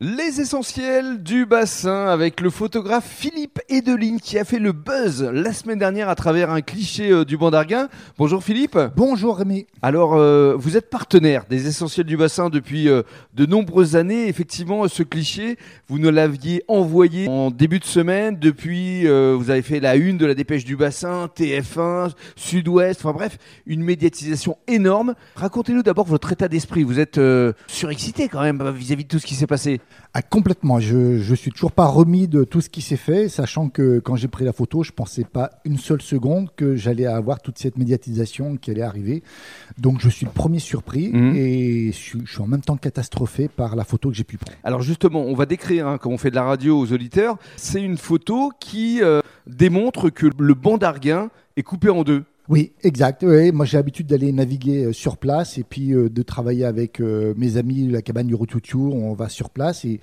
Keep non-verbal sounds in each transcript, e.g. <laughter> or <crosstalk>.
Les essentiels du bassin avec le photographe Philippe Edeline qui a fait le buzz la semaine dernière à travers un cliché euh, du banc d'Arguin. Bonjour Philippe. Bonjour Rémi. Alors, euh, vous êtes partenaire des essentiels du bassin depuis euh, de nombreuses années. Effectivement, ce cliché, vous nous l'aviez envoyé en début de semaine. Depuis, euh, vous avez fait la une de la dépêche du bassin, TF1, Sud-Ouest, enfin bref, une médiatisation énorme. Racontez-nous d'abord votre état d'esprit. Vous êtes euh, surexcité quand même vis-à-vis de tout ce qui s'est passé. Ah, complètement. Je, je suis toujours pas remis de tout ce qui s'est fait, sachant que quand j'ai pris la photo, je pensais pas une seule seconde que j'allais avoir toute cette médiatisation qui allait arriver. Donc je suis le premier surpris Mhm. et je, suis- je suis en même temps catastrophé par la photo que j'ai pu prendre. Alors justement, on va décrire, hein, comme on fait de la radio aux auditeurs, c'est une photo qui euh, démontre que le banc d'Arguin est coupé en deux. Oui, exact. Moi, j'ai l'habitude d'aller naviguer euh, sur place et puis euh, de travailler avec euh, mes amis de la cabane du Routoutou. On va sur place et,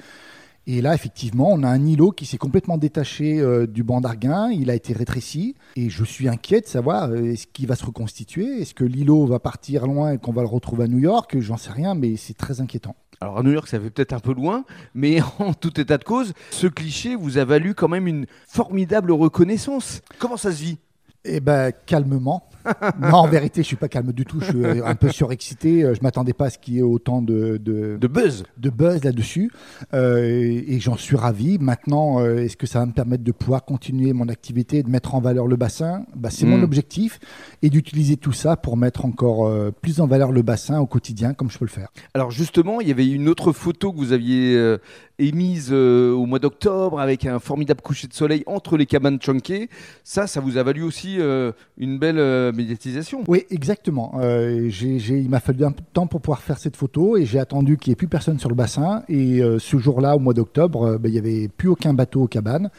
là, effectivement, on a un îlot qui s'est complètement détaché du banc d'Arguin. Il a été rétréci et je suis inquiet de savoir est-ce qu'il va se reconstituer? Est-ce que l'îlot va partir loin et qu'on va le retrouver à New York? J'en sais rien, mais c'est très inquiétant. Alors à New York, ça fait peut-être un peu loin, mais <laughs> en tout état de cause, ce cliché vous a valu quand même une formidable reconnaissance. Comment ça se vit? Eh ben, calmement. <laughs> non, en vérité, je suis pas calme du tout. Je suis euh, un peu surexcité. Euh, Je m'attendais pas à ce qu'il y ait autant de, de, De buzz de buzz là-dessus Euh, et j'en suis ravi. Maintenant, euh, est-ce que ça va me permettre de pouvoir continuer mon activité, de mettre en valeur le bassin? Bah, C'est mon objectif et d'utiliser tout ça pour mettre encore euh, plus en valeur le bassin au quotidien comme je peux le faire. Alors justement, il y avait une autre photo que vous aviez émise euh, au mois d'octobre avec un formidable coucher de soleil entre les cabanes Chunké. Ça, ça vous a valu aussi euh, une belle euh, médiatisation. Oui, exactement. Euh, j'ai- il m'a fallu un peu de temps pour pouvoir faire cette photo et j'ai attendu qu'il n'y ait plus personne sur le bassin. Et ce jour-là, au mois d'octobre, ben, il n'y avait plus aucun bateau aux cabanes.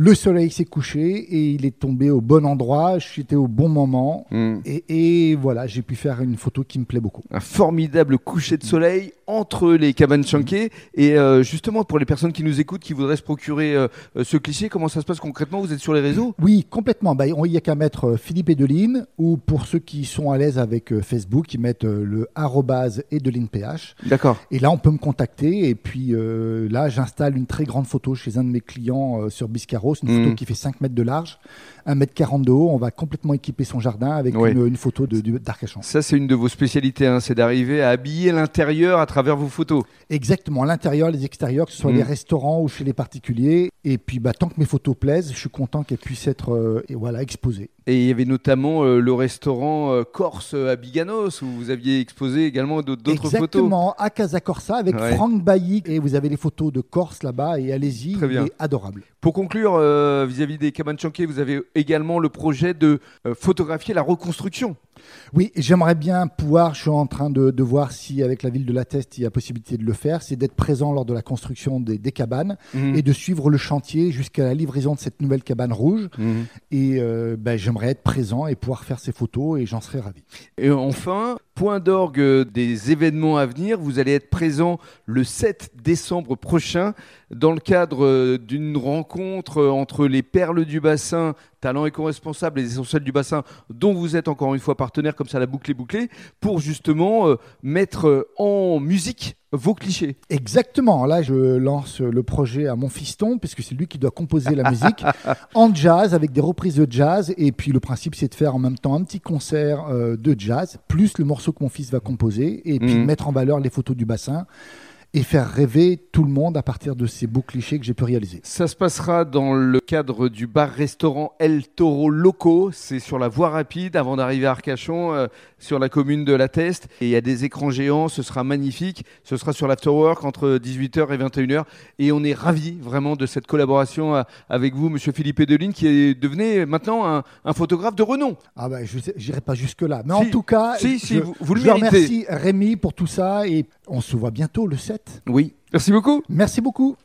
Le soleil s'est couché et il est tombé au bon endroit. J'étais au bon moment. Hmm. Et, et voilà, j'ai pu faire une photo qui me plaît beaucoup. Un formidable coucher de soleil entre les cabanes Chunké. Et euh, justement, pour les personnes qui nous écoutent, qui voudraient se procurer euh, euh, ce cliché, comment ça se passe concrètement? Vous êtes sur les réseaux? Oui, complètement. Bah, on- Il n'y a qu'à mettre Philippe Edeline ou pour ceux qui sont à l'aise avec euh, Facebook, ils mettent le arrobase edelineph. D'accord. Et là, on peut me contacter. Et puis là, j'installe une très grande photo chez un de mes clients sur Biscarros, une photo qui fait 5 mètres de large, 1 mètre 40 de haut. On va complètement équiper son jardin avec Ouais. une, une photo d'Arcachon. Ça, c'est une de vos spécialités, hein, c'est d'arriver à habiller l'intérieur à travers vos photos. Exactement, l'intérieur, les extérieurs, que ce soit Mhm. les restaurants ou chez les particuliers. Et puis, bah, tant que mes photos plaisent, je suis content qu'elles puissent être euh, et voilà, exposées. Et il y avait notamment euh, le restaurant euh, Corse à Biganos où vous aviez exposé également d'autres photos. Exactement, à Casa Corsa avec Ouais. Franck Bailly. Et vous avez les photos de Corse là-bas. Et allez-y, il est adorable. Pour conclure, euh, vis-à-vis des cabanes Chanquet, vous avez également le projet de euh, photographier la reconstruction. Oui, j'aimerais bien pouvoir, je suis en train de, de voir si avec la ville de La Teste, il y a possibilité de le faire, c'est d'être présent lors de la construction des, des cabanes Mhm. et de suivre le chantier jusqu'à la livraison de cette nouvelle cabane rouge. Mhm. Et euh, ben, j'aimerais être présent et pouvoir faire ces photos et j'en serais ravi. Et enfin, point d'orgue euh, des événements à venir, vous allez être présent le 7 décembre prochain dans le cadre euh, d'une rencontre euh, entre les perles du bassin, talents éco-responsables, les essentiels du bassin, dont vous êtes encore une fois partenaire, comme ça la boucle est bouclée, pour justement mettre en musique vos clichés. Exactement, là je lance le projet à mon fiston, puisque c'est lui qui doit composer la musique, <laughs> en jazz, avec des reprises de jazz. Et puis le principe c'est de faire en même temps un petit concert euh, de jazz, plus le morceau que mon fils va composer, et puis Mhm. mettre en valeur les photos du bassin. Et faire rêver tout le monde à partir de ces beaux clichés que j'ai pu réaliser. Ça se passera dans le cadre du bar-restaurant El Toro Loco. C'est sur la voie rapide avant d'arriver à Arcachon, euh, sur la commune de La Teste. Et il y a des écrans géants, ce sera magnifique. Ce sera sur l'afterwork entre 18h et 21h. Et on est ravis vraiment de cette collaboration euh, avec vous, monsieur Philippe Edeline, qui est devenu maintenant un, un photographe de renom. Ah ben, je n'irai pas jusque-là. Mais Si, en tout cas, si, si, je, vous- vous je remercie Rémi pour tout ça et on se voit bientôt le 7. Oui. Merci beaucoup. Merci beaucoup.